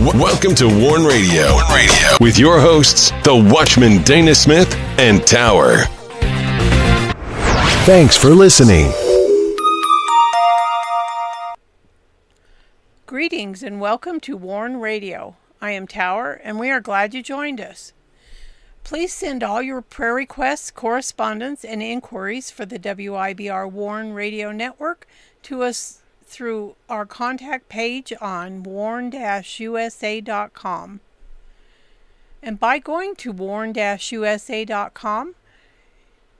Welcome to Warn Radio. Warn Radio with your hosts, the Watchman Dana Smith and Tower. Thanks for listening. Greetings and welcome to Warn Radio. I am Tower, and we are glad you joined us. Please send all your prayer requests, correspondence, and inquiries for the WIBR Warn Radio Network to us through our contact page on warn-usa.com. And by going to warn-usa.com,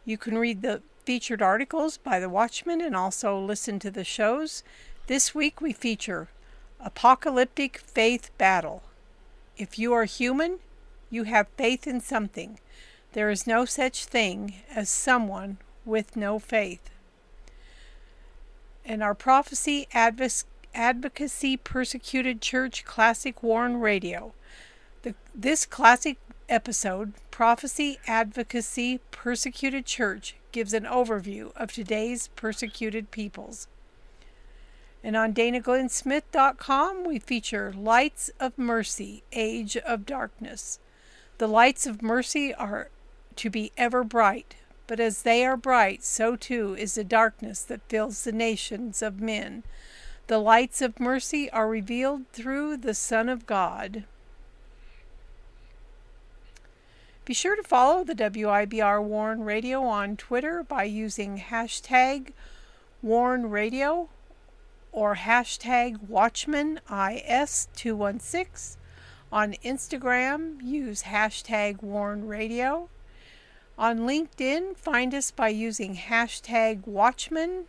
you can read the featured articles by the Watchman and also listen to the shows. This week we feature Apocalyptic Faith Battle. If you are human, you have faith in something. There is no such thing as someone with no faith. And our Prophecy Advocacy Persecuted Church Classic Warn Radio. The, this classic episode, Prophecy Advocacy Persecuted Church, gives an overview of today's persecuted peoples. And on DanaGlennSmith.com, we feature Lights of Mercy, Age of Darkness. The lights of mercy are to be ever bright, but as they are bright, so too is the darkness that fills the nations of men. The lights of mercy are revealed through the Son of God. Be sure to follow the WIBR Warn Radio on Twitter by using hashtag Warn Radio or hashtag WatchmanIS216. On Instagram, use hashtag Warn Radio. On LinkedIn, find us by using hashtag Watchman.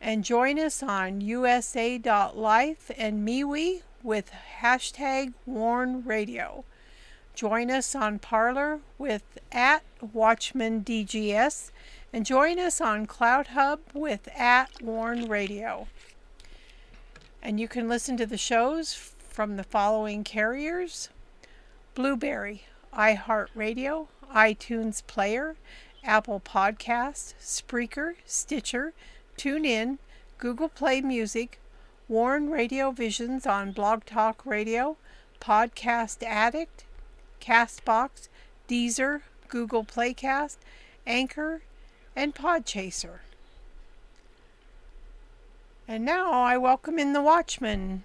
And join us on USA.life and MeWe with hashtag Warn Radio. Join us on Parler with at WatchmanDGS and join us on CloutHub with at Warn Radio. And you can listen to the shows from the following carriers Blubrry, iHeartRadio, iTunes Player, Apple Podcast, Spreaker, Stitcher, TuneIn, Google Play Music, Warn Radio Visions on Blog Talk Radio, Podcast Addict, Castbox, Deezer, Google Playcast, Anchor, and Podchaser. And now I welcome in the Watchman.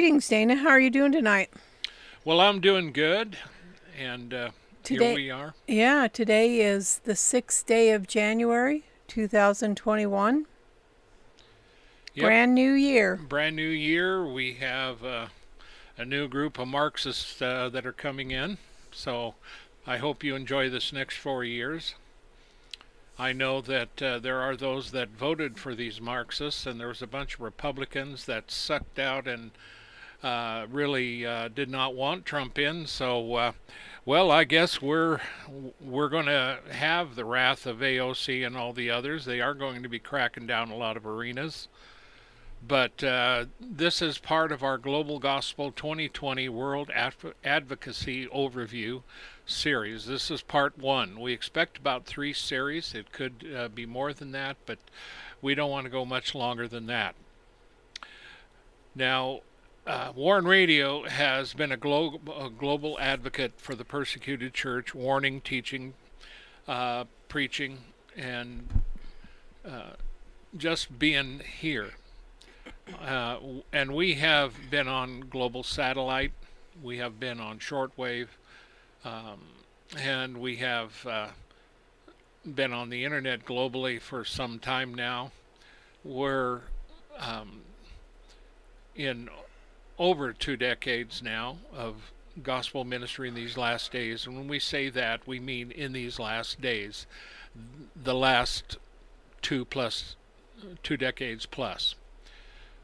Greetings, Dana. How are you doing tonight? Well, I'm doing good, and uh, today, here we are. Yeah, today is the sixth day of January, 2021. Yep. Brand new year. Brand new year. We have uh, a new group of Marxists uh, that are coming in. So I hope you enjoy this next four years. I know that uh, there are those that voted for these Marxists, and there was a bunch of Republicans that sucked out and uh, really uh, did not want Trump in. So uh, well, I guess we're we're going to have the wrath of AOC and all the others. They are going to be cracking down a lot of arenas. But uh, this is part of our Global Gospel 2020 World Advocacy Overview series. This is part one. We expect about three series. It could uh, be more than that, but we don't want to go much longer than that. Now, uh, Warn Radio has been a, glo- a, global advocate for the persecuted church, warning, teaching, uh, preaching, and uh, just being here. Uh, and we have been on global satellite, we have been on shortwave, um, and we have uh, been on the internet globally for some time now. We're um, in over two decades now of gospel ministry in these last days. And when we say that, we mean in these last days, the last two plus two decades plus.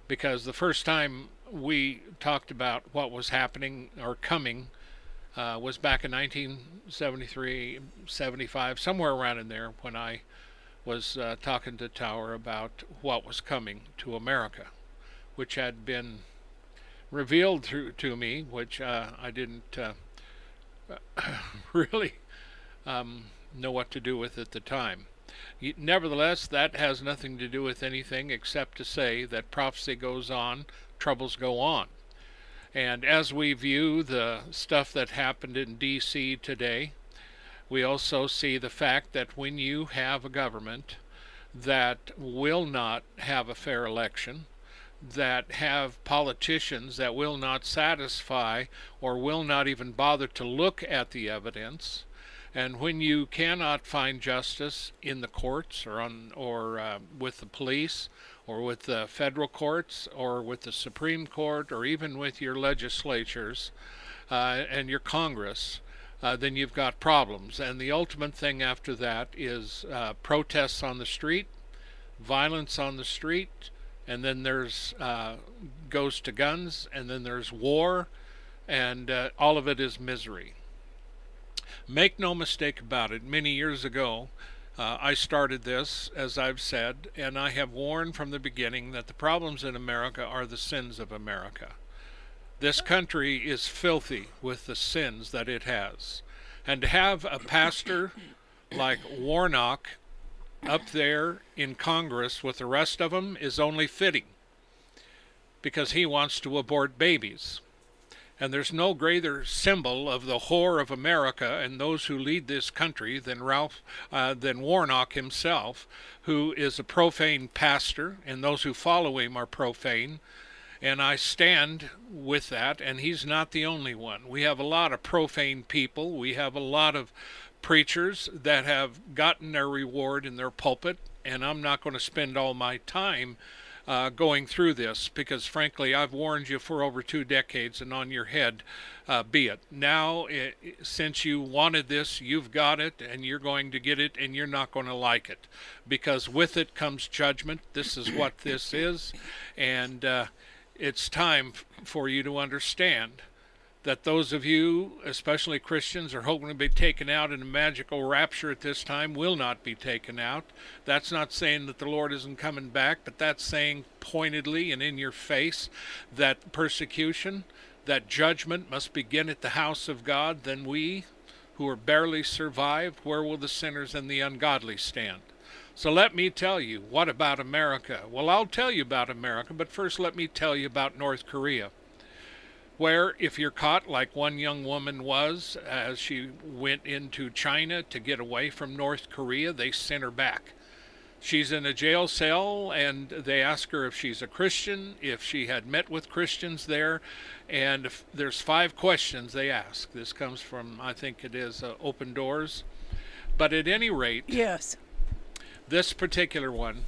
Because the first time we talked about what was happening or coming uh, was back in 1973, 75, somewhere around in there when I was uh, talking to Tower about what was coming to America, which had been revealed through to me, which uh, I didn't uh, really um, know what to do with at the time. Nevertheless, that has nothing to do with anything except to say that prophecy goes on, troubles go on. And as we view the stuff that happened in D.C. today, we also see the fact that when you have a government that will not have a fair election, that have politicians that will not satisfy or will not even bother to look at the evidence. And when you cannot find justice in the courts or on or uh, with the police or with the federal courts or with the Supreme Court or even with your legislatures uh, and your Congress, uh, then you've got problems. And the ultimate thing after that is uh, protests on the street, violence on the street, and then there's uh, goes to guns, and then there's war, and uh, all of it is misery. Make no mistake about it. Many years ago, uh, I started this, as I've said, and I have warned from the beginning that the problems in America are the sins of America. This country is filthy with the sins that it has. And to have a pastor like Warnock up there in Congress with the rest of them is only fitting because he wants to abort babies. And there's no greater symbol of the whore of America and those who lead this country than Ralph, uh, than Warnock himself, who is a profane pastor, and those who follow him are profane. And I stand with that, and he's not the only one. We have a lot of profane people. We have a lot of preachers that have gotten their reward in their pulpit, and I'm not going to spend all my time uh, going through this because, frankly, I've warned you for over two decades, and on your head uh, be it. Now, it, since you wanted this, you've got it, and you're going to get it, and you're not going to like it because with it comes judgment. This is what this is, and uh, it's time for you to understand that those of you, especially Christians, are hoping to be taken out in a magical rapture at this time will not be taken out. That's not saying that the Lord isn't coming back, but that's saying pointedly and in your face that persecution, that judgment must begin at the house of God. Then we, who are barely survived, where will the sinners and the ungodly stand? So let me tell you, what about America? Well, I'll tell you about America, but first let me tell you about North Korea where if you're caught like one young woman was as she went into China to get away from North Korea, they sent her back. She's in a jail cell and they ask her if she's a Christian, if she had met with Christians there, and there's five questions they ask. This comes from I think it is uh, Open Doors. But at any rate, yes. This particular one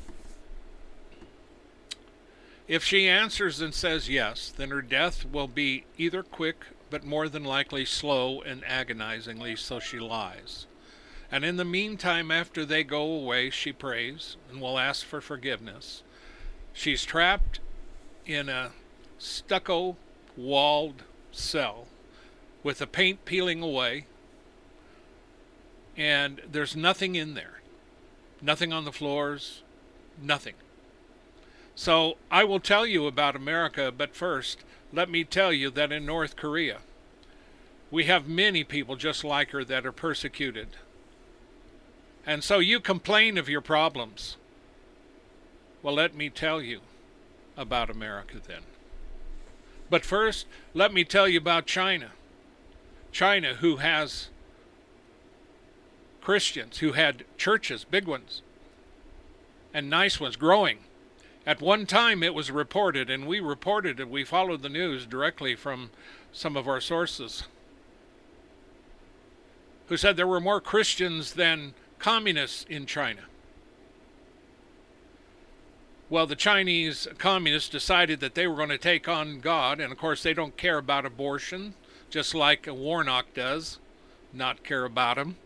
if she answers and says yes, then her death will be either quick, but more than likely slow and agonizingly, so she lies. And in the meantime, after they go away, she prays and will ask for forgiveness. She's trapped in a stucco walled cell with the paint peeling away, and there's nothing in there. Nothing on the floors, nothing. So I will tell you about America, but first, let me tell you that in North Korea, we have many people just like her that are persecuted. And so you complain of your problems. Well, let me tell you about America then. But first, let me tell you about China. China, who has Christians, who had churches, big ones, and nice ones, growing. At one time, it was reported, and we reported it, we followed the news directly from some of our sources, who said there were more Christians than communists in China. Well, the Chinese communists decided that they were going to take on God, and of course, they don't care about abortion, just like Warnock does, not care about him.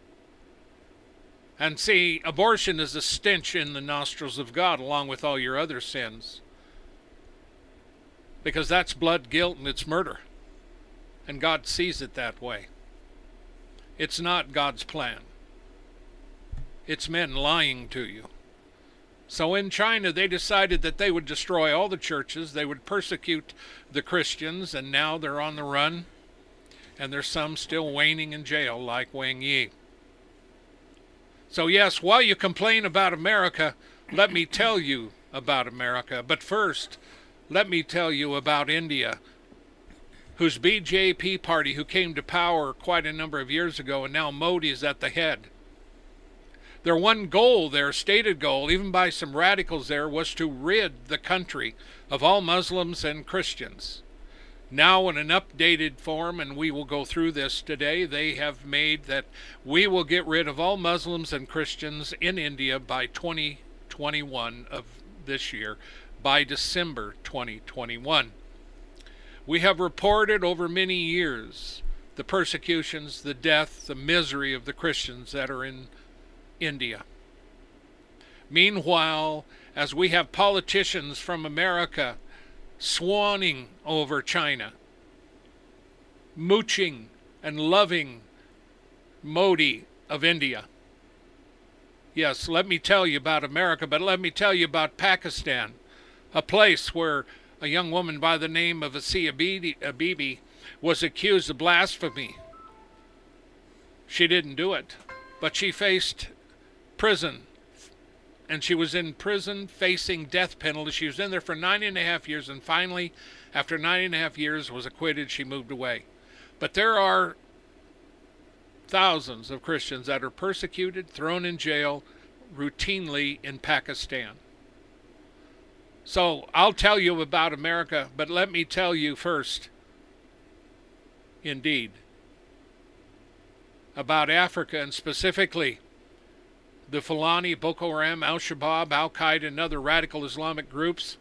And see, abortion is a stench in the nostrils of God, along with all your other sins. Because that's blood guilt and it's murder. And God sees it that way. It's not God's plan, it's men lying to you. So in China, they decided that they would destroy all the churches, they would persecute the Christians, and now they're on the run. And there's some still waning in jail, like Wang Yi. So, yes, while you complain about America, let me tell you about America. But first, let me tell you about India, whose BJP party, who came to power quite a number of years ago, and now Modi is at the head. Their one goal, their stated goal, even by some radicals there, was to rid the country of all Muslims and Christians. Now, in an updated form, and we will go through this today, they have made that we will get rid of all Muslims and Christians in India by 2021 of this year, by December 2021. We have reported over many years the persecutions, the death, the misery of the Christians that are in India. Meanwhile, as we have politicians from America swanning over China, mooching and loving Modi of India. Yes, let me tell you about America, but let me tell you about Pakistan, a place where a young woman by the name of Asia Bibi uh, was accused of blasphemy. She didn't do it, but she faced prison. And she was in prison facing death penalty. She was in there for nine and a half years, and finally, after nine and a half years, was acquitted. She moved away. But there are thousands of Christians that are persecuted, thrown in jail routinely in Pakistan. So I'll tell you about America, but let me tell you first, indeed, about Africa and specifically the Fulani, Boko Haram, Al Shabaab, Al Qaeda, and other radical Islamic groups.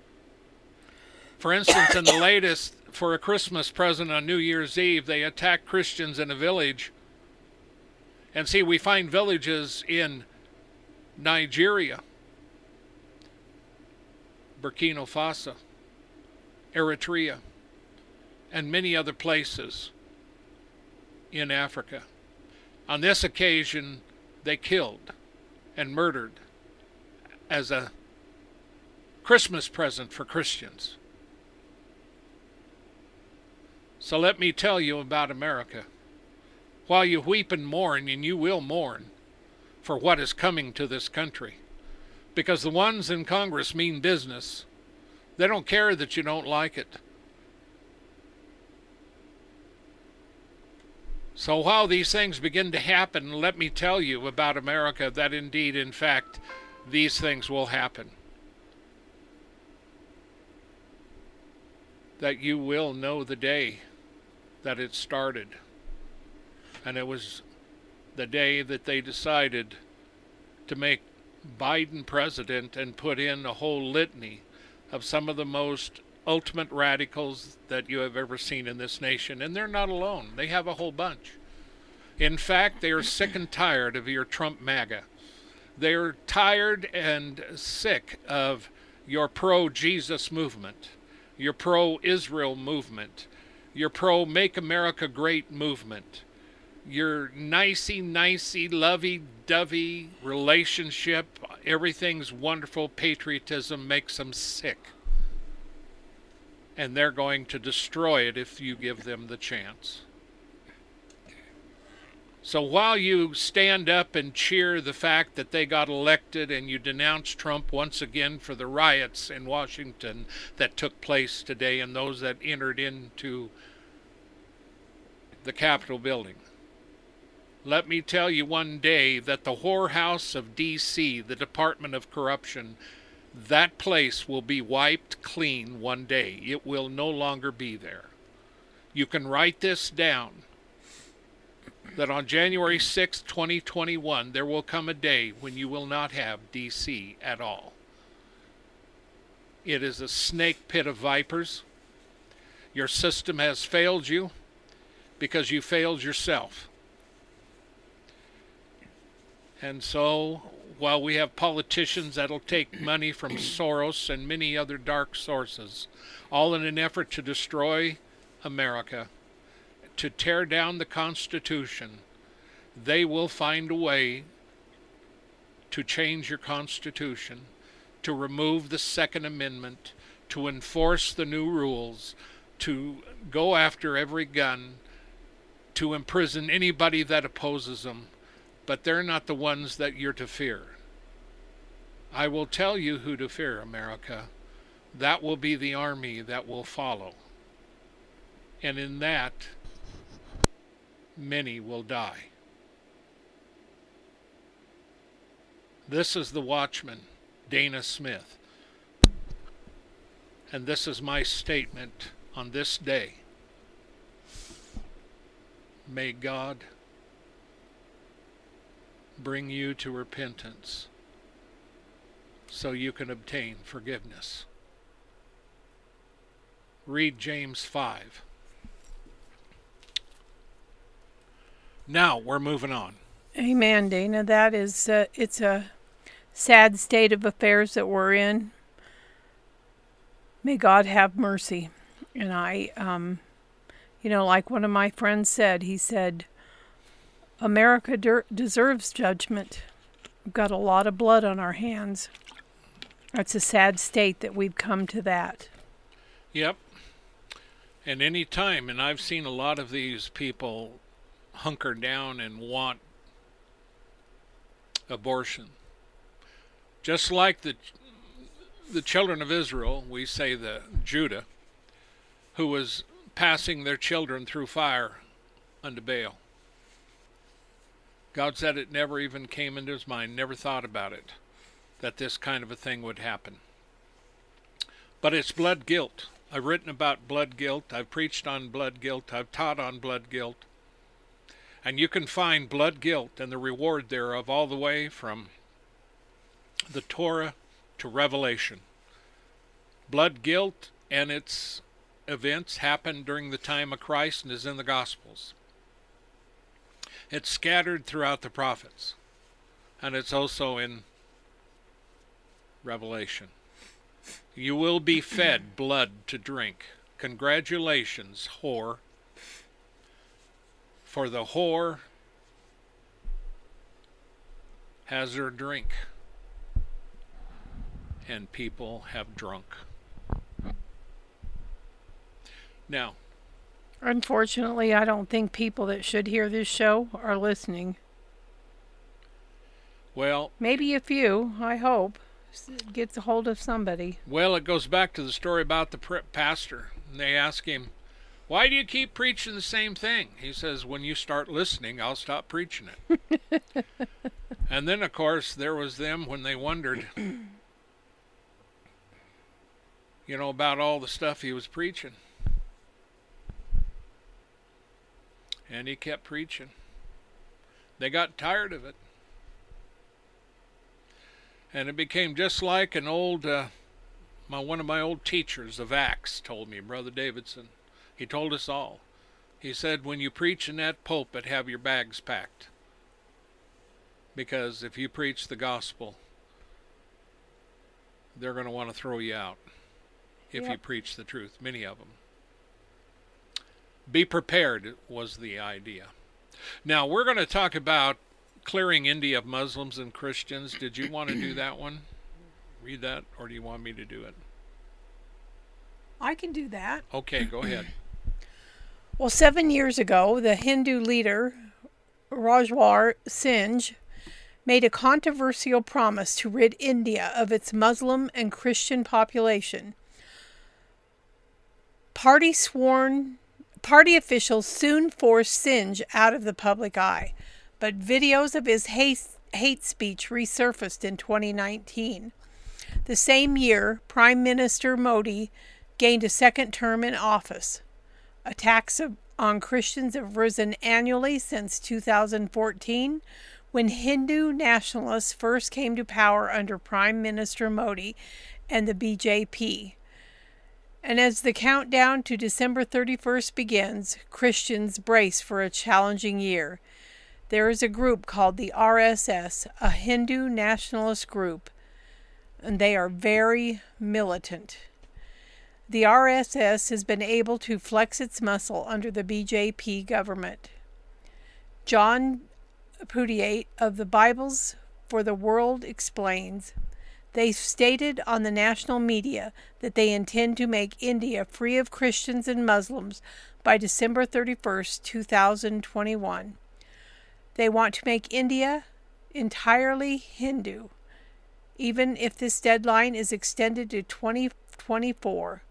For instance, in the latest, for a Christmas present on New Year's Eve, they attacked Christians in a village. And see, we find villages in Nigeria, Burkina Faso, Eritrea, and many other places in Africa. On this occasion, they killed and murdered as a Christmas present for Christians. So let me tell you about America. While you weep and mourn, and you will mourn for what is coming to this country, because the ones in Congress mean business. They don't care that you don't like it. So while these things begin to happen, let me tell you about America that indeed, in fact, these things will happen. That you will know the day that it started. And it was the day that they decided to make Biden president and put in a whole litany of some of the most ultimate radicals that you have ever seen in this nation. And they're not alone, they have a whole bunch. In fact, they are sick and tired of your Trump MAGA. They're tired and sick of your pro Jesus movement, your pro Israel movement, your pro Make America Great movement, your nicey nicey lovey dovey relationship, everything's wonderful patriotism makes them sick and they're going to destroy it if you give them the chance. So while you stand up and cheer the fact that they got elected and you denounce Trump once again for the riots in Washington that took place today and those that entered into the Capitol building, let me tell you one day that the whorehouse of D.C., the Department of Corruption, that place will be wiped clean one day. It will no longer be there. You can write this down that on January 6, 2021, there will come a day when you will not have DC at all. It is a snake pit of vipers. Your system has failed you because you failed yourself. And so, while we have politicians that'll take money from Soros and many other dark sources, all in an effort to destroy America, to tear down the Constitution, they will find a way to change your Constitution, to remove the Second Amendment, to enforce the new rules, to go after every gun, to imprison anybody that opposes them, but they're not the ones that you're to fear. I will tell you who to fear, America. That will be the army that will follow. And in that, many will die. This is the watchman, Dana Smith. And this is my statement on this day. May God bring you to repentance so you can obtain forgiveness. Read James 5. Now we're moving on. Amen, Dana. That is, uh, it's a sad state of affairs that we're in. May God have mercy. And I, um, you know, like one of my friends said, he said, America deserves judgment. We've got a lot of blood on our hands. It's a sad state that we've come to that. Yep. And any time, and I've seen a lot of these people hunker down and want abortion. Just like the the children of Israel, we say the Judah, who was passing their children through fire unto Baal. God said it never even came into his mind, never thought about it, that this kind of a thing would happen. But it's blood guilt. I've written about blood guilt. I've preached on blood guilt. I've taught on blood guilt. And you can find blood guilt and the reward thereof all the way from the Torah to Revelation. Blood guilt and its events happened during the time of Christ and is in the Gospels. It's scattered throughout the prophets, and it's also in Revelation. You will be fed blood to drink. Congratulations, whore. For the whore has her drink, and people have drunk. Now, Unfortunately, I don't think people that should hear this show are listening. well, Maybe a few, I hope, gets a hold of somebody. Well, it goes back to the story about the pastor. They ask him, Why do you keep preaching the same thing? He says, When you start listening, I'll stop preaching it. and then, of course, there was them when they wondered, you know, about all the stuff he was preaching. And he kept preaching. They got tired of it. And it became just like an old uh, my one of my old teachers of Acts told me, Brother Davidson. He told us all. He said, when you preach in that pulpit, have your bags packed. Because if you preach the gospel, they're going to want to throw you out if you preach the truth, many of them. Be prepared was the idea. Now, we're going to talk about clearing India of Muslims and Christians. Did you want to do that one? Read that, or do you want me to do it? I can do that. Okay, go ahead. Well, seven years ago, the Hindu leader Rajwar Singh made a controversial promise to rid India of its Muslim and Christian population. Party sworn party officials soon forced Singh out of the public eye, but videos of his hate, hate speech resurfaced in 2019. The same year, Prime Minister Modi gained a second term in office. Attacks of, on Christians have risen annually since 2014, when Hindu nationalists first came to power under Prime Minister Modi and the BJP. And as the countdown to December 31st begins, Christians brace for a challenging year. There is a group called the RSS, a Hindu nationalist group, and they are very militant. The RSS has been able to flex its muscle under the BJP government. John Pudaite of the Bibles for the World explains they stated on the national media that they intend to make India free of Christians and Muslims by December 31st, 2021. They want to make India entirely Hindu, even if this deadline is extended to 2024.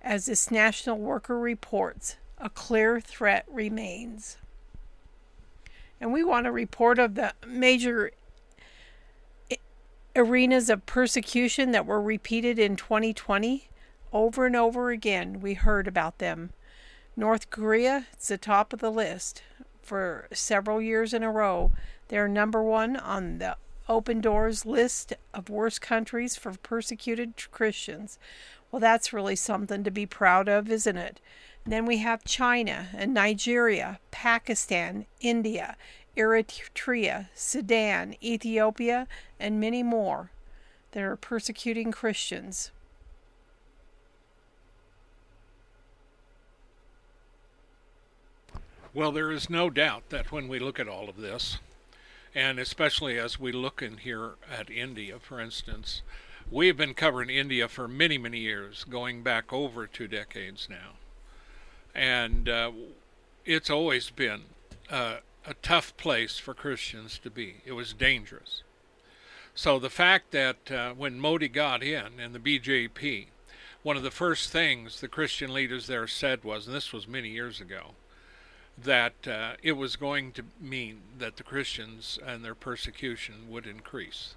As this National Worker reports, a clear threat remains. And we want a report of the major arenas of persecution that were repeated in 2020. Over and over again, we heard about them. North Korea, it's the top of the list for several years in a row. They're number one on the Open Doors list of worst countries for persecuted Christians. Well, that's really something to be proud of, isn't it? Then we have China and Nigeria, Pakistan, India, Eritrea, Sudan, Ethiopia, and many more that are persecuting Christians. Well, there is no doubt that when we look at all of this, and especially as we look in here at India, for instance, we have been covering India for many, many years, going back over two decades now. And uh, it's always been uh, a tough place for Christians to be. It was dangerous. So the fact that uh, when Modi got in and the BJP, one of the first things the Christian leaders there said was, and this was many years ago, that uh, it was going to mean that the Christians and their persecution would increase.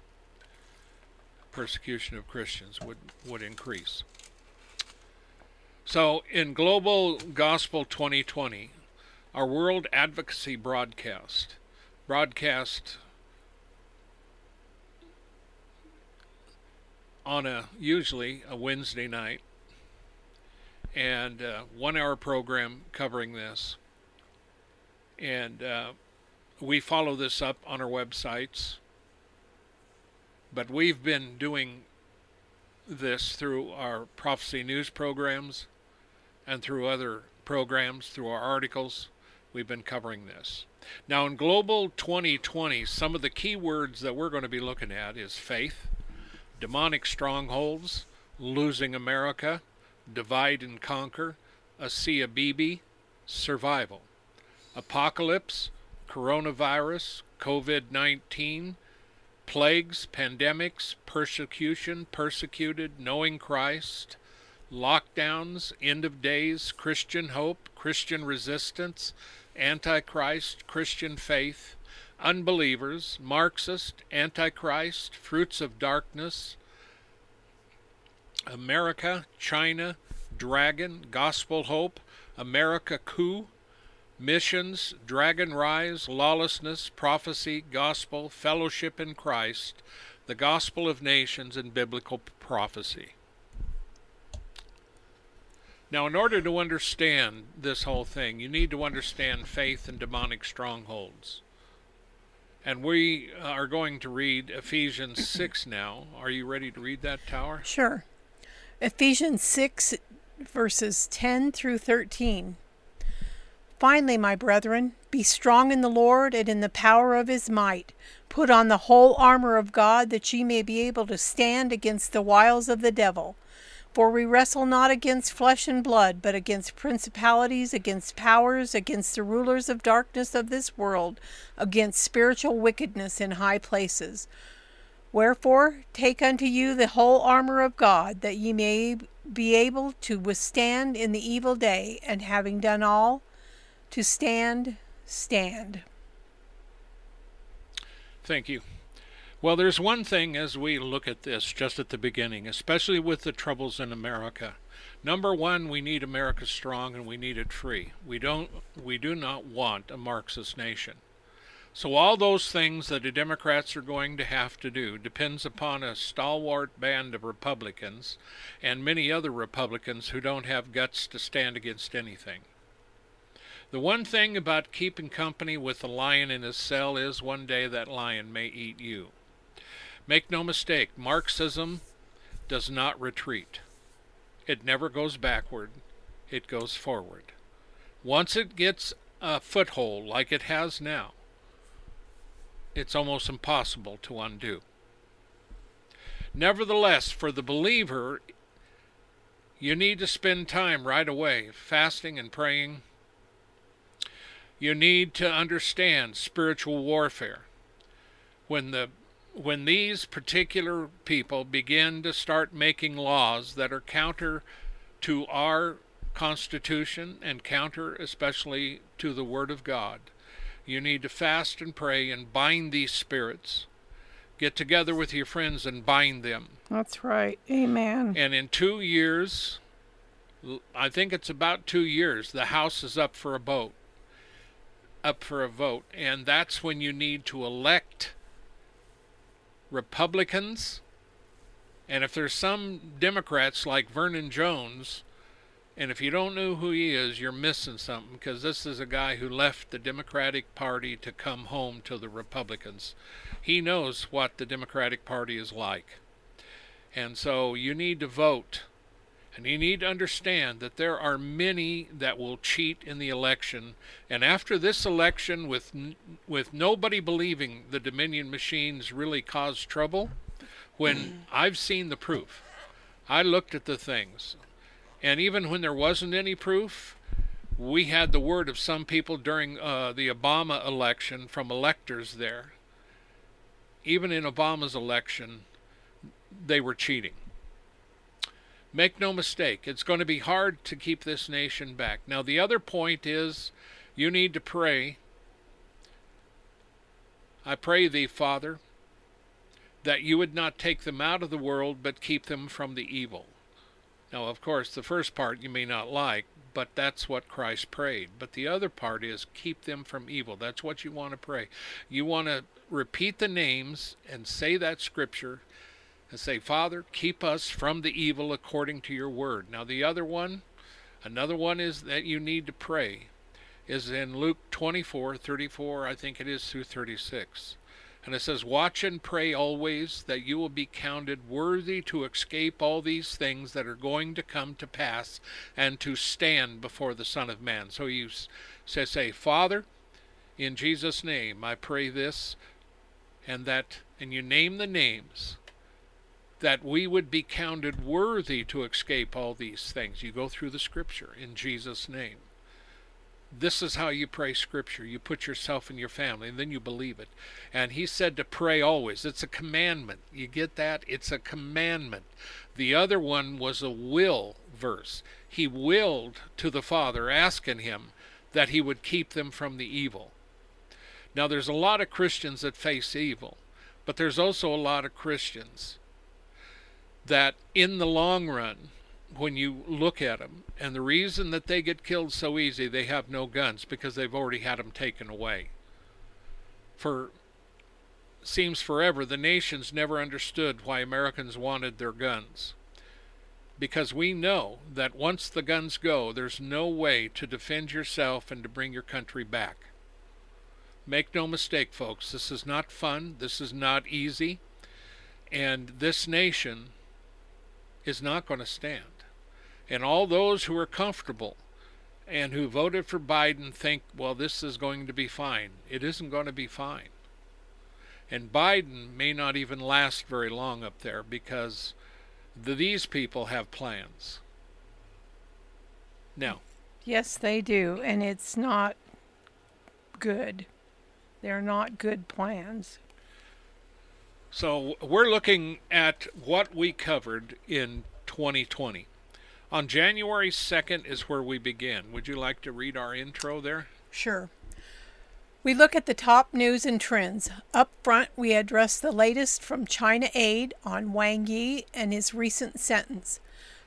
Persecution of Christians would, would increase. So in Global Gospel 2020, our World Advocacy broadcast, broadcast on a usually a Wednesday night, and uh, one hour program covering this. And uh, we follow this up on our websites. But we've been doing this through our prophecy news programs and through other programs, through our articles we've been covering this. Now, in Global 2020, some of the key words that we're going to be looking at is faith, demonic strongholds, losing America, divide and conquer, Asia Bibi, survival, apocalypse, coronavirus, COVID 19, plagues, pandemics, persecution, persecuted, knowing Christ, lockdowns, end of days, Christian hope, Christian resistance, Antichrist, Christian faith, unbelievers, Marxist, Antichrist, fruits of darkness, America, China, dragon, gospel hope, America coup, missions, dragon rise, lawlessness, prophecy, gospel, fellowship in Christ, the gospel of nations, and biblical prophecy. Now, in order to understand this whole thing, you need to understand faith and demonic strongholds. And we are going to read Ephesians 6 now. Are you ready to read that, Tower? Sure. Ephesians 6, verses 10 through 13. Finally, my brethren, be strong in the Lord and in the power of his might. Put on the whole armor of God, that ye may be able to stand against the wiles of the devil. For we wrestle not against flesh and blood, but against principalities, against powers, against the rulers of darkness of this world, against spiritual wickedness in high places. Wherefore, take unto you the whole armor of God, that ye may be able to withstand in the evil day, and having done all, to stand, stand. Thank you. Well, there's one thing as we look at this just at the beginning, especially with the troubles in America. Number one, we need America strong and we need it free. We don't we do not want a Marxist nation. So all those things that the Democrats are going to have to do depends upon a stalwart band of Republicans and many other Republicans who don't have guts to stand against anything. The one thing about keeping company with a lion in his cell is one day that lion may eat you. Make no mistake, Marxism does not retreat. It never goes backward, it goes forward. Once it gets a foothold like it has now, it's almost impossible to undo. Nevertheless, for the believer, you need to spend time right away fasting and praying. You need to understand spiritual warfare. When the when these particular people begin to start making laws that are counter to our Constitution and counter especially to the Word of God, you need to fast and pray and bind these spirits. Get together with your friends and bind them. That's right. Amen. And in two years, I think it's about two years, the House is up for a vote. Up for a vote. And that's when you need to elect Republicans. And if there's some Democrats like Vernon Jones and if you don't know who he is, you're missing something because this is a guy who left the Democratic Party to come home to the Republicans. He knows what the Democratic Party is like. And so you need to vote. And you need to understand that there are many that will cheat in the election. And after this election, with, with nobody believing the Dominion machines really caused trouble, when I've seen the proof, I looked at the things. And even when there wasn't any proof, we had the word of some people during uh, the Obama election from electors there. Even in Obama's election, they were cheating. Make no mistake, it's going to be hard to keep this nation back. Now, the other point is you need to pray. I pray thee, Father, that you would not take them out of the world, but keep them from the evil. Now, of course, the first part you may not like, but that's what Christ prayed. But the other part is keep them from evil. That's what you want to pray. You want to repeat the names and say that scripture and say, Father, keep us from the evil according to your word. Now, the other one, another one is that you need to pray, is in Luke 24 34, I think it is through 36. And it says, Watch and pray always that you will be counted worthy to escape all these things that are going to come to pass and to stand before the Son of Man. So you say, say Father, in Jesus' name, I pray this, and that, and you name the names, that we would be counted worthy to escape all these things. You go through the scripture in Jesus' name. This is how you pray Scripture. You put yourself in your family, and then you believe it. And he said to pray always. It's a commandment. You get that? It's a commandment. The other one was a will verse. He willed to the Father, asking him that he would keep them from the evil. Now, there's a lot of Christians that face evil, but there's also a lot of Christians that, in the long run, when you look at them. And the reason that they get killed so easy, they have no guns because they've already had them taken away. For seems forever, the nations never understood why Americans wanted their guns. Because we know that once the guns go, there's no way to defend yourself and to bring your country back. Make no mistake, folks, this is not fun, this is not easy, and this nation is not going to stand. And all those who are comfortable and who voted for Biden think, well, this is going to be fine. It isn't going to be fine. And Biden may not even last very long up there because the, these people have plans. Now. Yes, they do. And it's not good. They're not good plans. So we're looking at what we covered in 2020. On January 2nd is where we begin. Would you like to read our intro there? Sure. We look at the top news and trends. Up front, we address the latest from China Aid on Wang Yi and his recent sentence.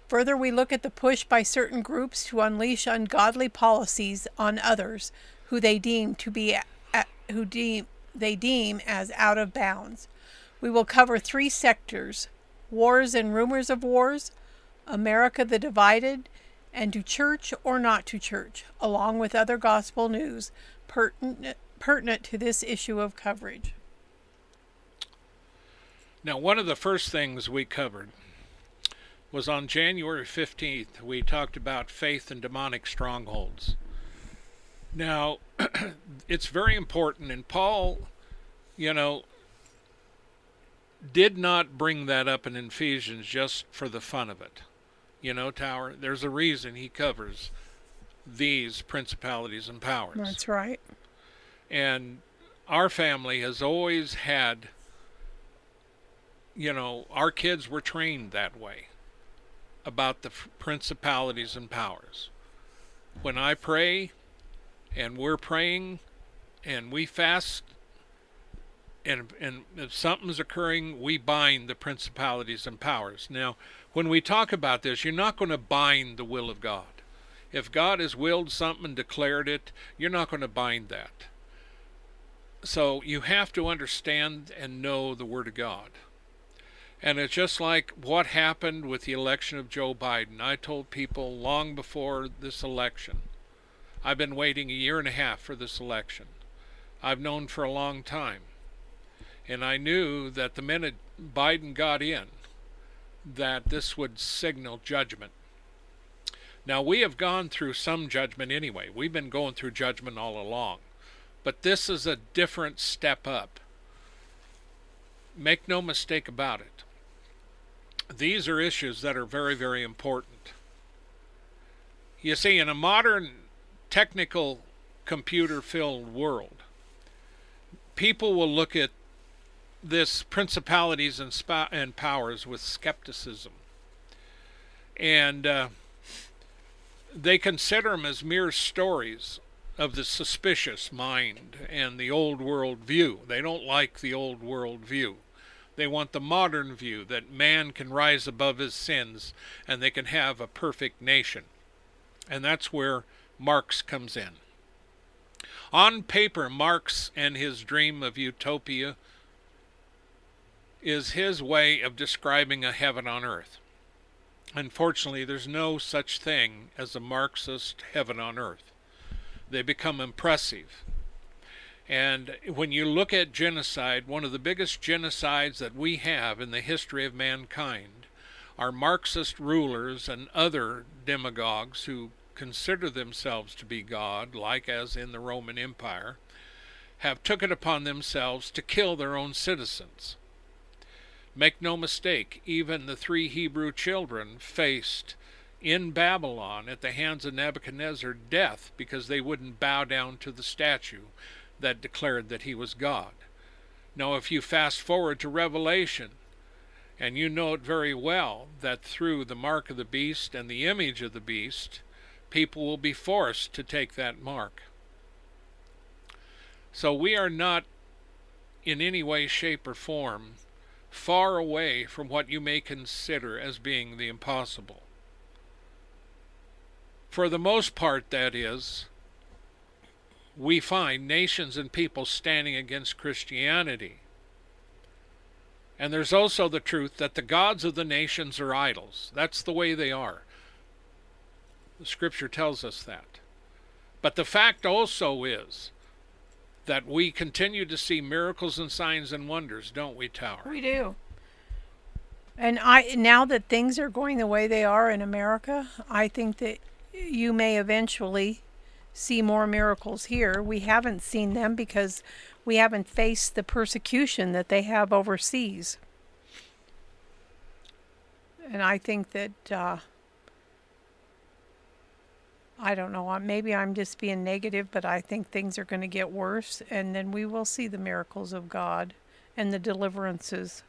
Further, we look at the push by certain groups to unleash ungodly policies on others who they deem to be who deem they deem as out of bounds. We will cover three sectors wars and rumors of wars, America the Divided, and to church or not to church, along with other gospel news pertinent, pertinent to this issue of coverage. Now, one of the first things we covered was on January 15th, we talked about faith and demonic strongholds. Now, it's very important, and Paul, you know, did not bring that up in Ephesians just for the fun of it. You know, Tower, there's a reason he covers these principalities and powers. That's right. And our family has always had, you know, our kids were trained that way about the principalities and powers. When I pray and we're praying and we fast and and if something's occurring, we bind the principalities and powers. Now, when we talk about this, you're not going to bind the will of God. If God has willed something and declared it, you're not going to bind that. So you have to understand and know the Word of God. And it's just like what happened with the election of Joe Biden. I told people long before this election, I've been waiting a year and a half for this election. I've known for a long time. And I knew that the minute Biden got in, that this would signal judgment. Now, we have gone through some judgment anyway. We've been going through judgment all along. But this is a different step up. Make no mistake about it. These are issues that are very, very important. You see, in a modern technical computer filled world, people will look at this principalities and, spa- and powers with skepticism. And uh, they consider them as mere stories of the suspicious mind and the old world view. They don't like the old world view. They want the modern view that man can rise above his sins and they can have a perfect nation. And that's where Marx comes in. On paper, Marx and his dream of utopia is his way of describing a heaven on earth. Unfortunately, there's no such thing as a Marxist heaven on earth. They become impressive. And when you look at genocide, one of the biggest genocides that we have in the history of mankind are Marxist rulers and other demagogues who consider themselves to be God, like as in the Roman Empire, have took it upon themselves to kill their own citizens. Make no mistake, even the three Hebrew children faced in Babylon at the hands of Nebuchadnezzar death because they wouldn't bow down to the statue that declared that he was God. Now, if you fast forward to Revelation, and you know it very well that through the mark of the beast and the image of the beast, people will be forced to take that mark. So we are not in any way, shape, or form far away from what you may consider as being the impossible. For the most part, that is, we find nations and people standing against Christianity. And there's also the truth that the gods of the nations are idols. That's the way they are. The scripture tells us that. But the fact also is that we continue to see miracles and signs and wonders, don't we, Tower? We do. And I now that things are going the way they are in America, I think that you may eventually see more miracles here. We haven't seen them because we haven't faced the persecution that they have overseas. And I think that uh, I don't know. Maybe I'm just being negative, but I think things are going to get worse, and then we will see the miracles of God and the deliverances.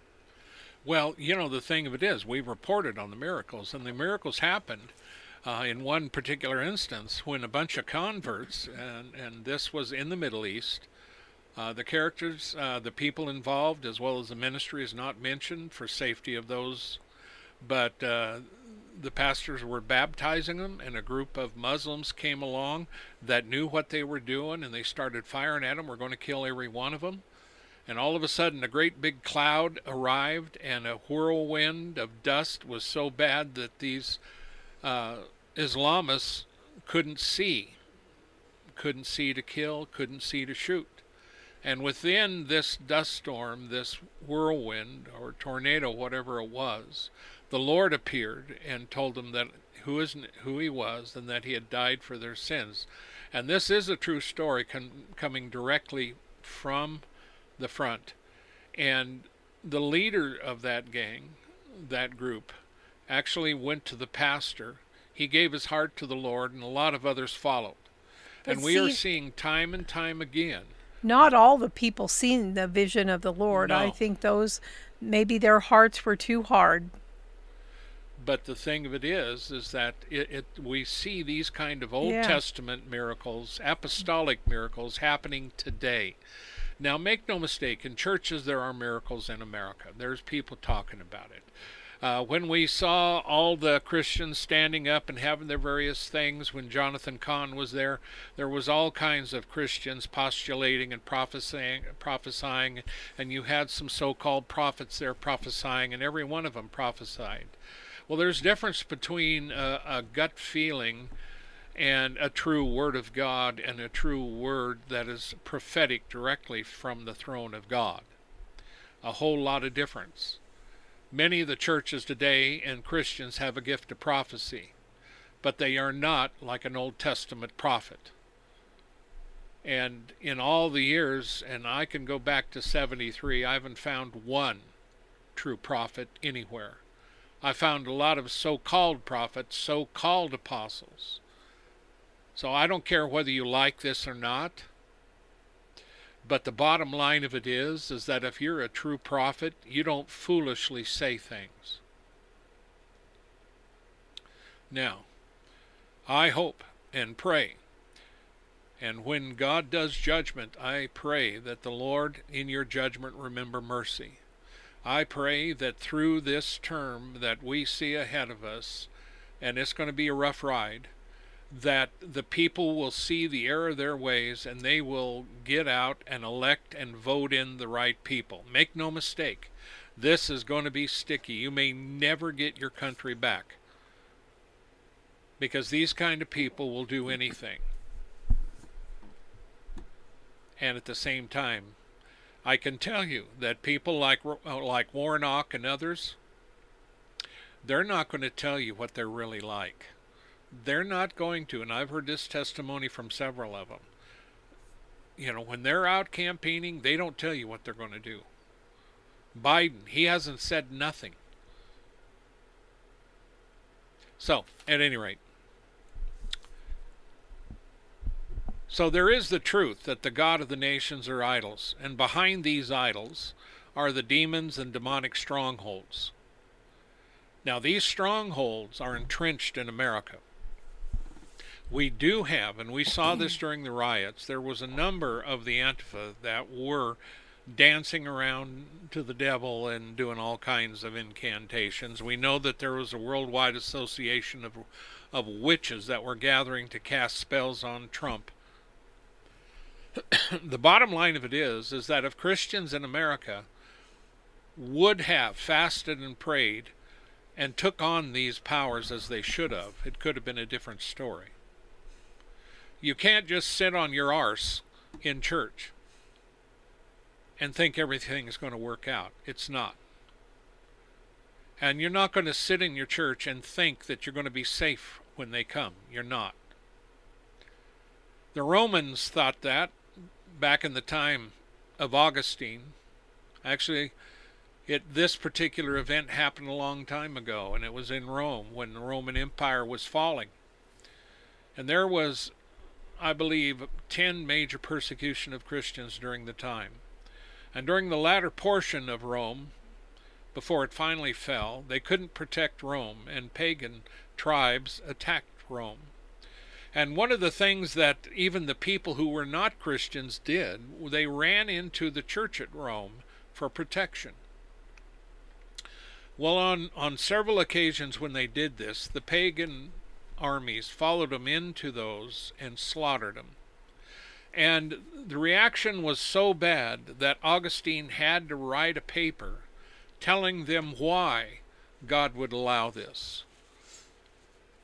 Well, you know, the thing of it is, we reported on the miracles, and the miracles happened uh, in one particular instance when a bunch of converts, and, and this was in the Middle East, uh, the characters, uh, the people involved, as well as the ministry, is not mentioned for safety of those. But uh, the pastors were baptizing them, and a group of Muslims came along that knew what they were doing, and they started firing at them. We're going to kill every one of them. And all of a sudden, a great big cloud arrived, and a whirlwind of dust was so bad that these uh, Islamists couldn't see. Couldn't see to kill, couldn't see to shoot. And within this dust storm, this whirlwind or tornado, whatever it was, the Lord appeared and told them that who is who he was and that he had died for their sins. And this is a true story con- coming directly from the front. And the leader of that gang, that group, actually went to the pastor. He gave his heart to the Lord, and a lot of others followed. But and we see, are seeing time and time again. Not all the people seen the vision of the Lord. No. I think those maybe their hearts were too hard but the thing of it is is that it, it we see these kind of old yeah. testament miracles apostolic miracles happening today now make no mistake in churches there are miracles in america there's people talking about it uh, when we saw all the Christians standing up and having their various things, when Jonathan Cahn was there, there was all kinds of Christians postulating and prophesying, prophesying, and you had some so-called prophets there prophesying, and every one of them prophesied. Well, there's difference between a, a gut feeling and a true word of God and a true word that is prophetic directly from the throne of God. A whole lot of difference. Many of the churches today and Christians have a gift of prophecy, but they are not like an Old Testament prophet. And in all the years, and I can go back to 73, I haven't found one true prophet anywhere. I found a lot of so called prophets, so called apostles. So I don't care whether you like this or not. But the bottom line of it is is that if you're a true prophet, you don't foolishly say things. Now, I hope and pray and when God does judgment, I pray that the Lord in your judgment remember mercy. I pray that through this term that we see ahead of us, and it's going to be a rough ride, that the people will see the error of their ways and they will get out and elect and vote in the right people. Make no mistake, this is going to be sticky. You may never get your country back because these kind of people will do anything. And at the same time, I can tell you that people like uh, like Warnock and others, they're not going to tell you what they're really like. They're not going to, and I've heard this testimony from several of them. You know, when they're out campaigning, they don't tell you what they're going to do. Biden, he hasn't said nothing. So, at any rate, So there is the truth that the God of the nations are idols, and behind these idols are the demons and demonic strongholds. Now, these strongholds are entrenched in America. We do have, and we saw this during the riots, there was a number of the Antifa that were dancing around to the devil and doing all kinds of incantations. We know that there was a worldwide association of, of witches that were gathering to cast spells on Trump. the bottom line of it is is that if Christians in America would have fasted and prayed and took on these powers as they should have, it could have been a different story. You can't just sit on your arse in church and think everything is going to work out. It's not. And you're not going to sit in your church and think that you're going to be safe when they come. You're not. The Romans thought that, back in the time of Augustine. Actually, it this particular event happened a long time ago, and it was in Rome when the Roman Empire was falling. And there was, I believe, ten major persecution of Christians during the time. And during the latter portion of Rome, before it finally fell, they couldn't protect Rome, and pagan tribes attacked Rome. And one of the things that even the people who were not Christians did, they ran into the church at Rome for protection. Well, on, on several occasions when they did this, the pagan armies followed them into those and slaughtered them. And the reaction was so bad that Augustine had to write a paper telling them why God would allow this.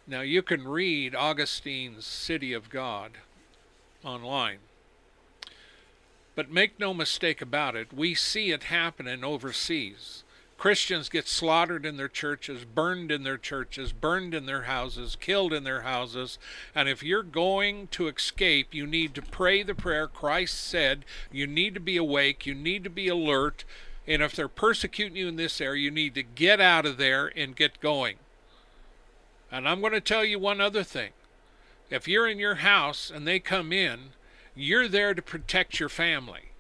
Now, you can read Augustine's City of God online. But make no mistake about it, we see it happening overseas. Christians get slaughtered in their churches, burned in their churches, burned in their houses, killed in their houses. And if you're going to escape, you need to pray the prayer Christ said. You need to be awake. You need to be alert. And if they're persecuting you in this area, you need to get out of there and get going. And I'm going to tell you one other thing. If you're in your house and they come in, you're there to protect your family.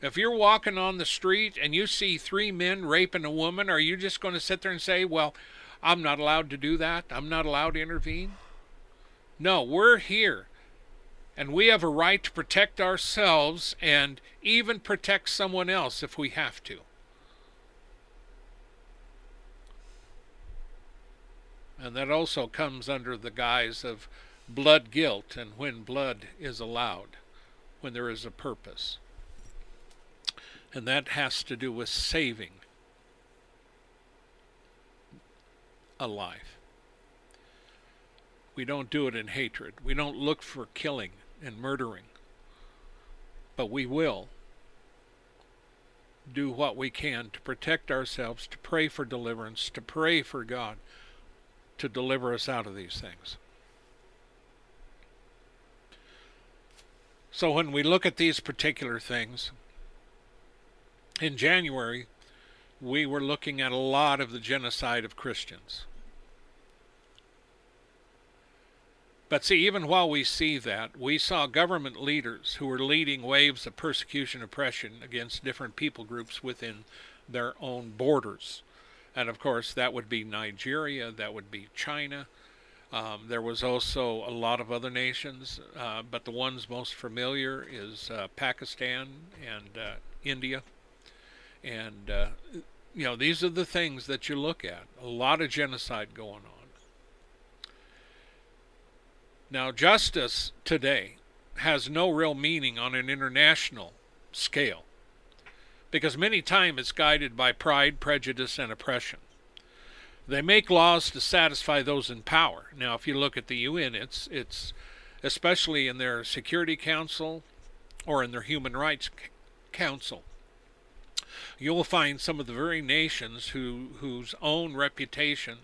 If you're walking on the street and you see three men raping a woman, are you just going to sit there and say, well, I'm not allowed to do that? I'm not allowed to intervene? No, we're here. And we have a right to protect ourselves and even protect someone else if we have to. And that also comes under the guise of blood guilt and when blood is allowed, when there is a purpose and that has to do with saving a life. We don't do it in hatred. We don't look for killing and murdering. But we will do what we can to protect ourselves, to pray for deliverance, to pray for God to deliver us out of these things. So when we look at these particular things, in January, we were looking at a lot of the genocide of Christians. But see, even while we see that, we saw government leaders who were leading waves of persecution oppression against different people groups within their own borders. And of course, that would be Nigeria, that would be China. Um, there was also a lot of other nations, uh, but the ones most familiar is uh, Pakistan and uh, India. And, uh, you know, these are the things that you look at. A lot of genocide going on. Now, justice today has no real meaning on an international scale because many times it's guided by pride, prejudice, and oppression. They make laws to satisfy those in power. Now, if you look at the UN, it's it's especially in their Security Council or in their Human Rights Council you will find some of the very nations who whose own reputation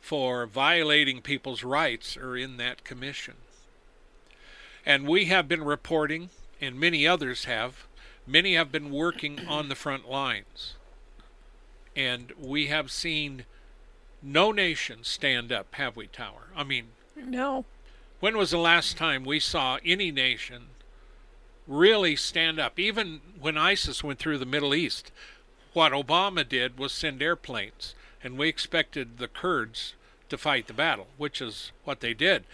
for violating people's rights are in that commission. And we have been reporting, and many others have, many have been working on the front lines. And we have seen no nation stand up, have we, Tower? I mean, no. When was the last time we saw any nation really stand up. Even when ISIS went through the Middle East, what Obama did was send airplanes, and we expected the Kurds to fight the battle, which is what they did.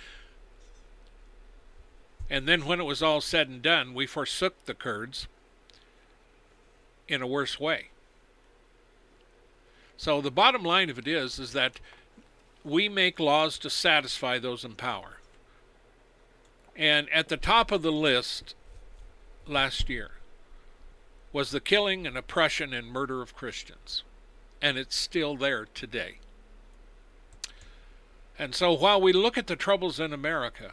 And then when it was all said and done, we forsook the Kurds in a worse way. So the bottom line of it is is that we make laws to satisfy those in power. And at the top of the list last year was the killing and oppression and murder of Christians. And it's still there today. And so while we look at the troubles in America,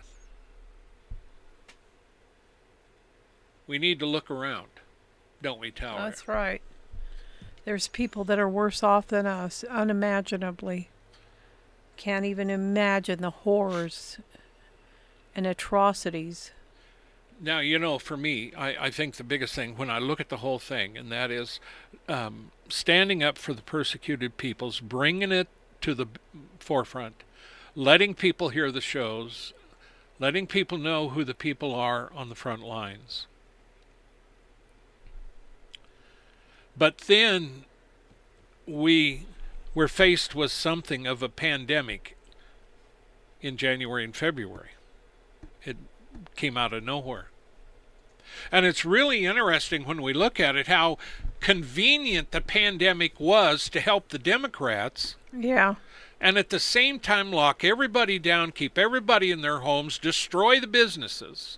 we need to look around, don't we, Tower? That's right. There's people that are worse off than us, unimaginably. Can't even imagine the horrors and atrocities now, you know, for me, I, I think the biggest thing when I look at the whole thing, and that is um, standing up for the persecuted peoples, bringing it to the forefront, letting people hear the shows, letting people know who the people are on the front lines. But then we were faced with something of a pandemic in January and February. It came out of nowhere. And it's really interesting when we look at it how convenient the pandemic was to help the Democrats. Yeah. and at the same time lock everybody down, keep everybody in their homes, destroy the businesses.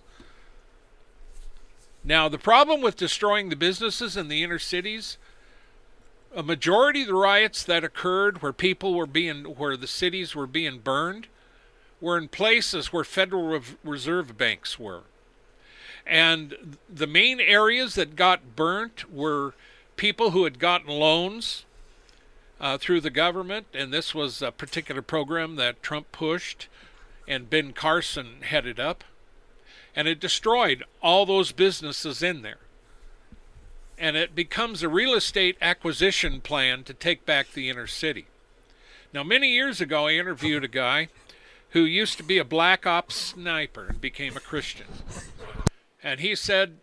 Now, the problem with destroying the businesses in the inner cities, a majority of the riots that occurred where people were being, where the cities were being burned, were in places where Federal Reserve banks were. And the main areas that got burnt were people who had gotten loans uh, through the government, and this was a particular program that Trump pushed and Ben Carson headed up and it destroyed all those businesses in there. And it becomes a real estate acquisition plan to take back the inner city. Now, many years ago, I interviewed a guy who used to be a black ops sniper and became a Christian. And he said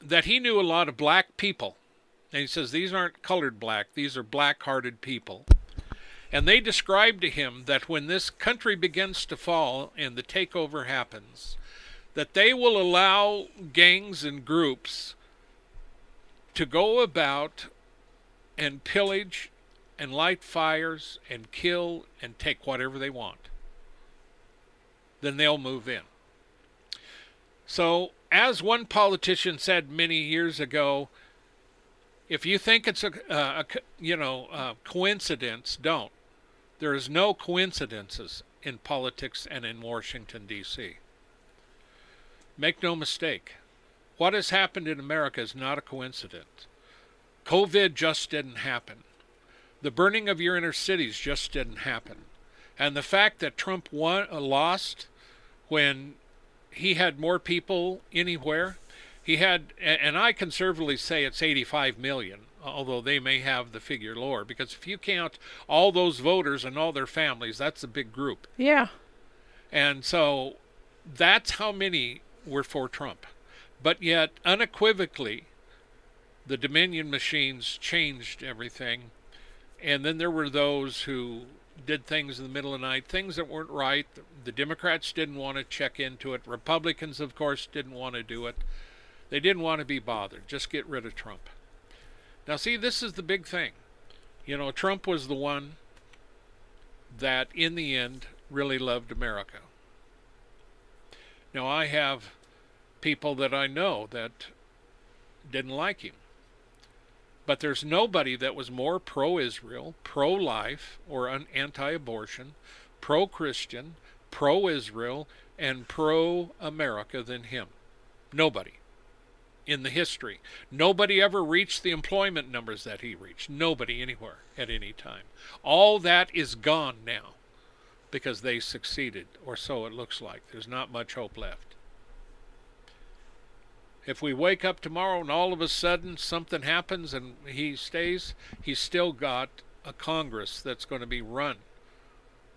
that he knew a lot of black people. And he says these aren't colored black, these are black hearted people. And they described to him that when this country begins to fall and the takeover happens, that they will allow gangs and groups to go about and pillage and light fires and kill and take whatever they want. Then they'll move in. So, as one politician said many years ago, if you think it's a, a you know a coincidence, don't. There is no coincidences in politics and in Washington D.C. Make no mistake, what has happened in America is not a coincidence. COVID just didn't happen. The burning of your inner cities just didn't happen. And the fact that Trump won, uh, lost when he had more people anywhere, he had, and I conservatively say it's 85 million, although they may have the figure lower, because if you count all those voters and all their families, that's a big group. Yeah. And so that's how many were for Trump. But yet, unequivocally, the Dominion machines changed everything. And then there were those who did things in the middle of the night, things that weren't right. The Democrats didn't want to check into it. Republicans, of course, didn't want to do it. They didn't want to be bothered. Just get rid of Trump. Now, see, this is the big thing. You know, Trump was the one that, in the end, really loved America. Now, I have people that I know that didn't like him. But there's nobody that was more pro Israel, pro life, or anti abortion, pro Christian, pro Israel, and pro America than him. Nobody in the history. Nobody ever reached the employment numbers that he reached. Nobody anywhere at any time. All that is gone now because they succeeded, or so it looks like. There's not much hope left. If we wake up tomorrow and all of a sudden something happens and he stays, he's still got a Congress that's going to be run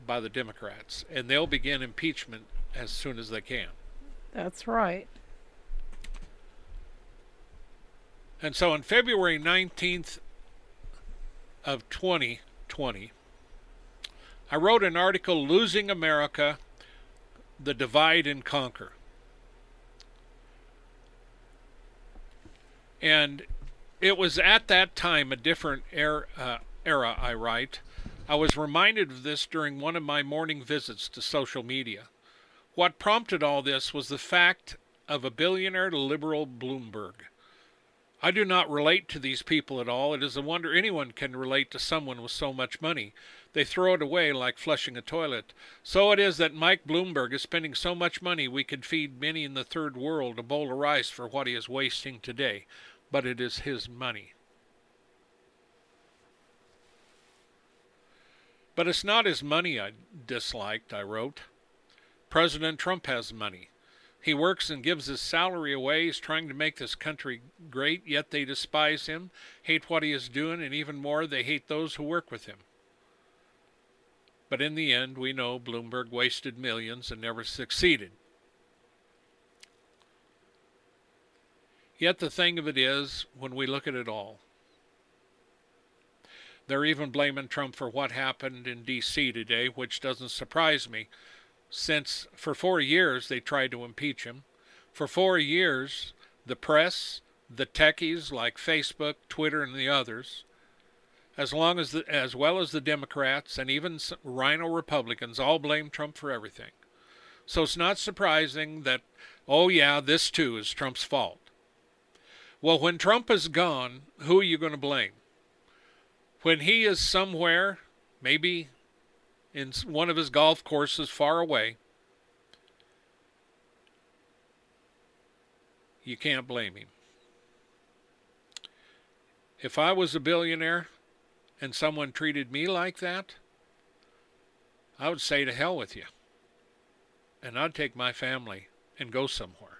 by the Democrats, and they'll begin impeachment as soon as they can. That's right. And so on February 19th of 2020, I wrote an article, Losing America The Divide and Conquer. And it was at that time a different era, uh, era, I write. I was reminded of this during one of my morning visits to social media. What prompted all this was the fact of a billionaire liberal Bloomberg. I do not relate to these people at all. It is a wonder anyone can relate to someone with so much money. They throw it away like flushing a toilet. So it is that Mike Bloomberg is spending so much money we could feed many in the third world a bowl of rice for what he is wasting today. But it is his money. But it's not his money I disliked, I wrote. President Trump has money. He works and gives his salary away. He's trying to make this country great, yet they despise him, hate what he is doing, and even more, they hate those who work with him. But in the end, we know Bloomberg wasted millions and never succeeded. Yet the thing of it is, when we look at it all, they're even blaming Trump for what happened in D.C. today, which doesn't surprise me since for four years they tried to impeach him. For four years, the press, the techies like Facebook, Twitter, and the others as long as the, as well as the Democrats and even RINO Republicans all blame Trump for everything. So it's not surprising that oh yeah, this too is Trump's fault. Well, when Trump is gone, who are you going to blame? When he is somewhere, maybe in one of his golf courses far away, you can't blame him. If I was a billionaire and someone treated me like that, I would say to hell with you. And I'd take my family and go somewhere.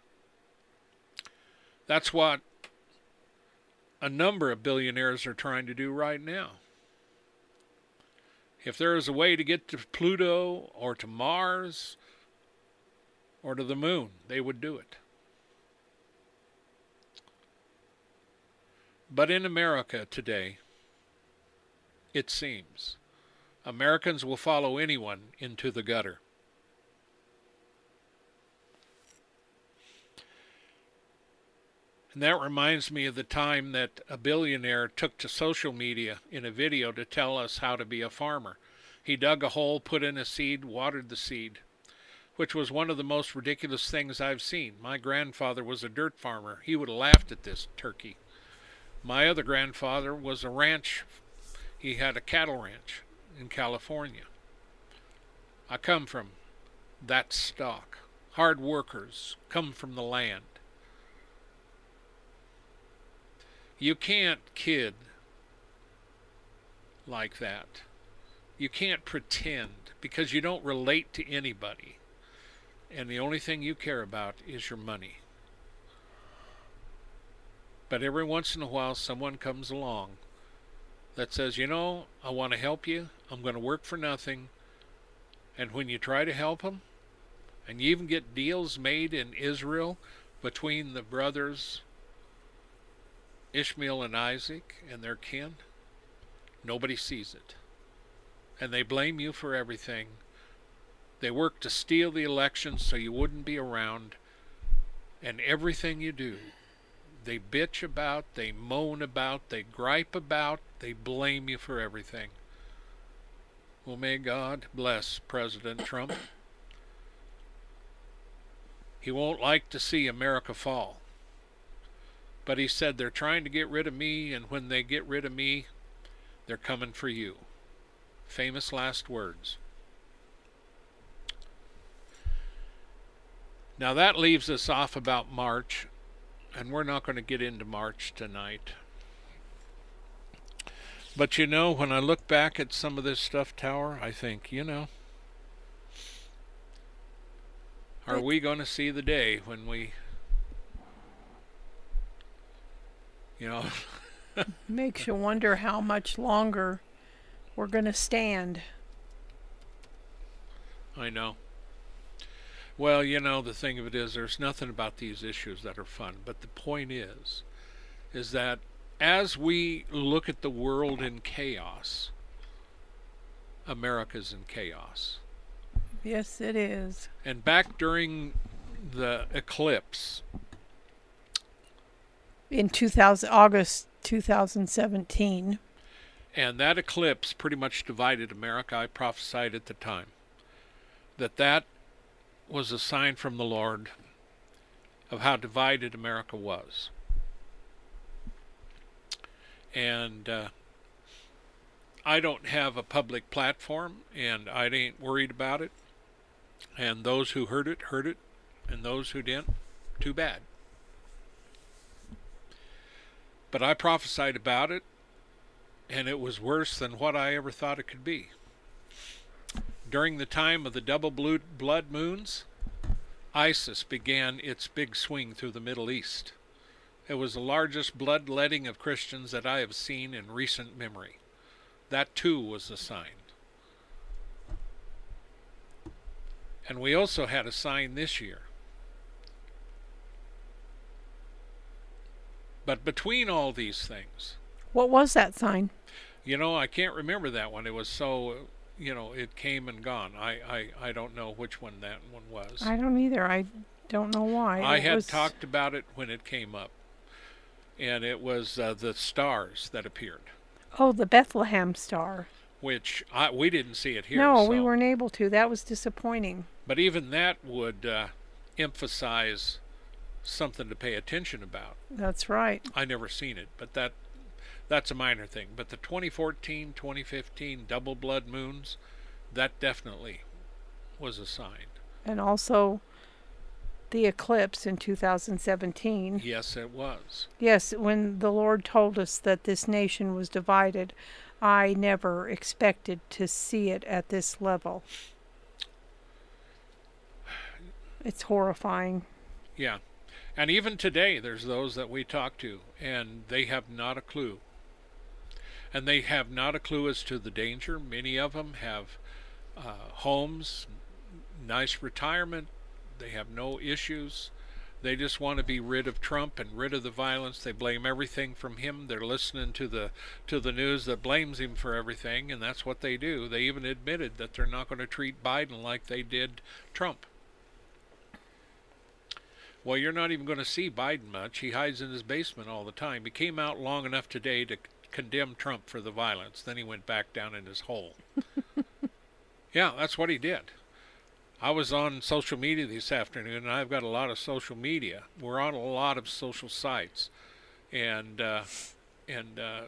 That's what a number of billionaires are trying to do right now. If there is a way to get to Pluto or to Mars or to the moon, they would do it. But in America today, it seems, Americans will follow anyone into the gutter. And that reminds me of the time that a billionaire took to social media in a video to tell us how to be a farmer. He dug a hole, put in a seed, watered the seed, which was one of the most ridiculous things I've seen. My grandfather was a dirt farmer. He would have laughed at this turkey. My other grandfather was a ranch, he had a cattle ranch in California. I come from that stock. Hard workers come from the land. You can't kid like that. You can't pretend because you don't relate to anybody. And the only thing you care about is your money. But every once in a while, someone comes along that says, you know, I want to help you. I'm going to work for nothing. And when you try to help them, and you even get deals made in Israel between the brothers Ishmael and Isaac and their kin, nobody sees it. And they blame you for everything. They work to steal the election so you wouldn't be around. And everything you do, they bitch about, they moan about, they gripe about, they blame you for everything. Well, may God bless President Trump. He won't like to see America fall. But he said, They're trying to get rid of me, and when they get rid of me, they're coming for you. Famous last words. Now that leaves us off about March, and we're not going to get into March tonight. But you know, when I look back at some of this stuff, Tower, I think, you know, are we going to see the day when we You know, makes you wonder how much longer we're going to stand. I know. Well, you know, the thing of it is, there's nothing about these issues that are fun. But the point is, is that as we look at the world in chaos, America's in chaos. Yes, it is. And back during the eclipse, in 2000 August 2017. And that eclipse pretty much divided America. I prophesied at the time that that was a sign from the Lord of how divided America was. And uh, I don't have a public platform, and I ain't worried about it. And those who heard it, heard it, and those who didn't, too bad. But I prophesied about it, and it was worse than what I ever thought it could be. During the time of the double blue blood moons, ISIS began its big swing through the Middle East. It was the largest bloodletting of Christians that I have seen in recent memory. That too was a sign. And we also had a sign this year. But between all these things, what was that sign? You know, I can't remember that one. It was so, you know, it came and gone. I, I, I don't know which one that one was. I don't either. I don't know why. I it had was... talked about it when it came up, and it was uh, the stars that appeared. Oh, the Bethlehem Star. which I, we didn't see it here. no, we weren't able to. That was disappointing. But even that would uh, emphasize something to pay attention about. That's right. I never seen it, but that that's a minor thing. But the 2014, 2015 double blood moons, that definitely was a sign. And also the eclipse in 2017. Yes, it was. Yes, when the Lord told us that this nation was divided, I never expected to see it at this level. It's horrifying. Yeah. And even today, there's those that we talk to, and they have not a clue. And they have not a clue as to the danger. Many of them have uh, homes, nice retirement. They have no issues. They just want to be rid of Trump and rid of the violence. They blame everything from him. They're listening to the to the news that blames him for everything, and that's what they do. They even admitted that they're not going to treat Biden like they did Trump. Well, you're not even going to see Biden much. He hides in his basement all the time. He came out long enough today to condemn Trump for the violence. Then he went back down in his hole. yeah, that's what he did. I was on social media this afternoon, and I've got a lot of social media. We're on a lot of social sites, and uh, and uh,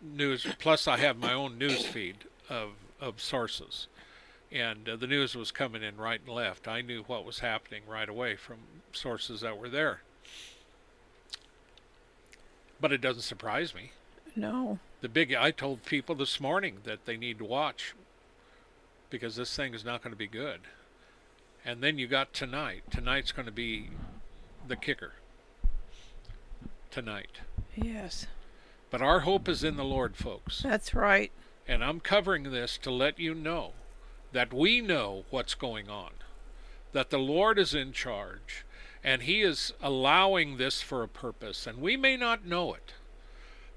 news. Plus, I have my own news feed of of sources and uh, the news was coming in right and left. I knew what was happening right away from sources that were there. But it doesn't surprise me. No. The big I told people this morning that they need to watch because this thing is not going to be good. And then you got tonight. Tonight's going to be the kicker. Tonight. Yes. But our hope is in the Lord, folks. That's right. And I'm covering this to let you know that we know what's going on, that the Lord is in charge, and He is allowing this for a purpose. And we may not know it,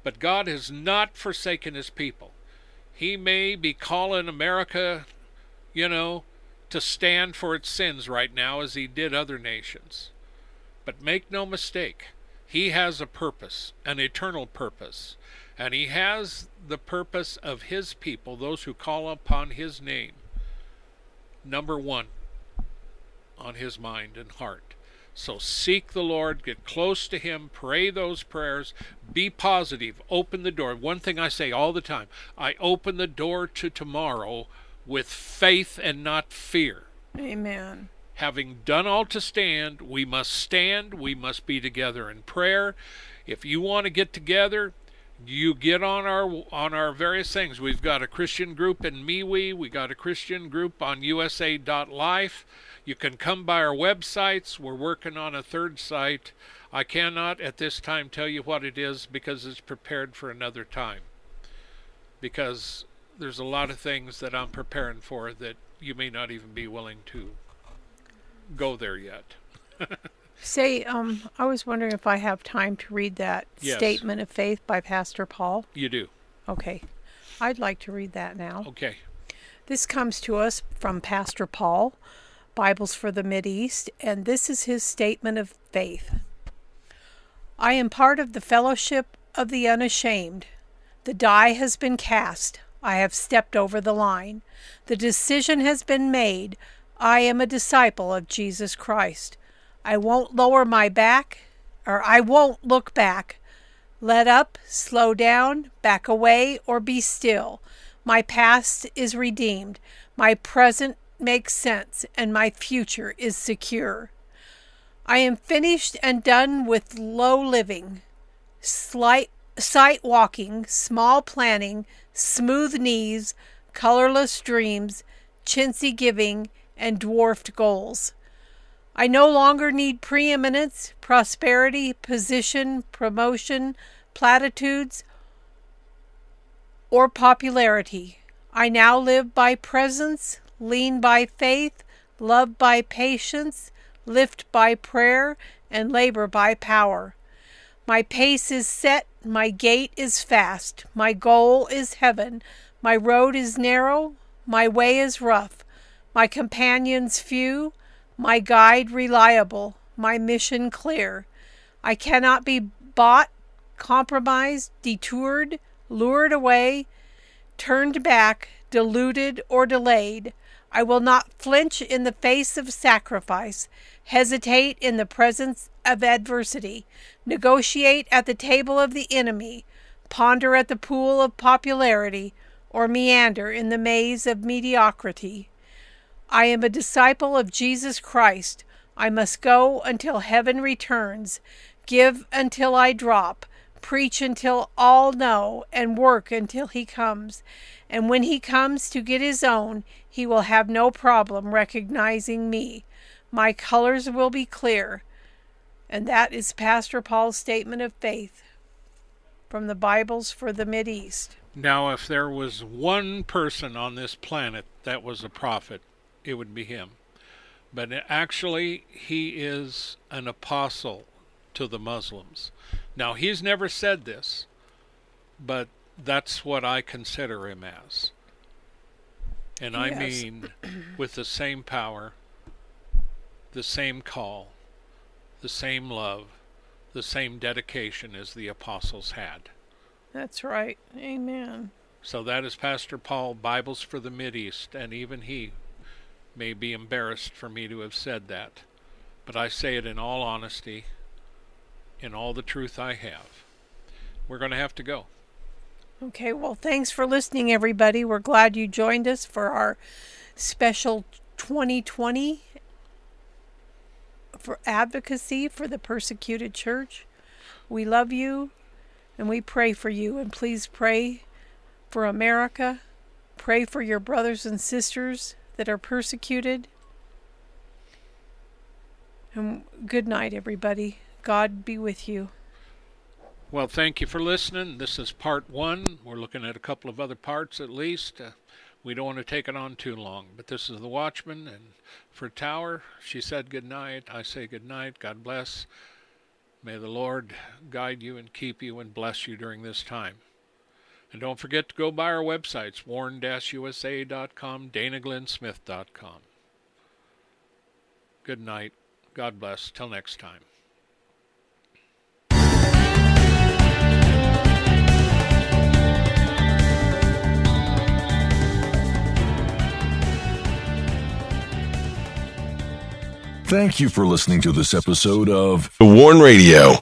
but God has not forsaken His people. He may be calling America, you know, to stand for its sins right now as He did other nations. But make no mistake, He has a purpose, an eternal purpose. And he has the purpose of his people, those who call upon his name, number one on his mind and heart. So seek the Lord, get close to him, pray those prayers, be positive, open the door. One thing I say all the time I open the door to tomorrow with faith and not fear. Amen. Having done all to stand, we must stand, we must be together in prayer. If you want to get together, you get on our on our various things. We've got a Christian group in MeWe. We got a Christian group on USA.life. You can come by our websites. We're working on a third site. I cannot at this time tell you what it is because it's prepared for another time. Because there's a lot of things that I'm preparing for that you may not even be willing to go there yet. Say, um, I was wondering if I have time to read that Yes. statement of faith by Pastor Paul. You do. Okay. I'd like to read that now. Okay. This comes to us from Pastor Paul, Bibles for the East, and this is his statement of faith. I am part of the fellowship of the unashamed. The die has been cast. I have stepped over the line. The decision has been made. I am a disciple of Jesus Christ. I won't lower my back, or I won't look back. Let up, slow down, back away, or be still. My past is redeemed. My present makes sense, and my future is secure. I am finished and done with low living, slight sight walking, small planning, smooth knees, colorless dreams, chintzy giving, and dwarfed goals. I no longer need preeminence, prosperity, position, promotion, platitudes, or popularity. I now live by presence, lean by faith, love by patience, lift by prayer, and labor by power. My pace is set, my gait is fast, my goal is heaven, my road is narrow, my way is rough, my companions few, my guide reliable, my mission clear. I cannot be bought, compromised, detoured, lured away, turned back, deluded, or delayed. I will not flinch in the face of sacrifice, hesitate in the presence of adversity, negotiate at the table of the enemy, ponder at the pool of popularity, or meander in the maze of mediocrity. I am a disciple of Jesus Christ. I must go until heaven returns, give until I drop, preach until all know, and work until he comes. And when he comes to get his own, he will have no problem recognizing me. My colors will be clear. And that is Pastor Paul's statement of faith from the Bibles for the East. Now, if there was one person on this planet that was a prophet, it would be him. But actually, he is an apostle to the Muslims. Now, he's never said this, but that's what I consider him as. And I yes. mean with the same power, the same call, the same love, the same dedication as the apostles had. That's right. Amen. So that is Pastor Paul, Bibles for the East, and even he may be embarrassed for me to have said that. But I say it in all honesty, in all the truth I have. We're going to have to go. Okay, well, thanks for listening, everybody. We're glad you joined us for our special 2020 for advocacy for the persecuted church. We love you and we pray for you. And please pray for America. Pray for your brothers and sisters that are persecuted. And good night, everybody. God be with you. Well, thank you for listening. This is part one. We're looking at a couple of other parts at least. Uh, we don't want to take it on too long, but this is the Watchman. And for Tower, she said good night. I say good night. God bless. May the Lord guide you and keep you and bless you during this time. And don't forget to go by our websites, warn-usa.com, danaglennsmith.com. Good night. God bless. Till next time. Thank you for listening to this episode of The Warn Radio.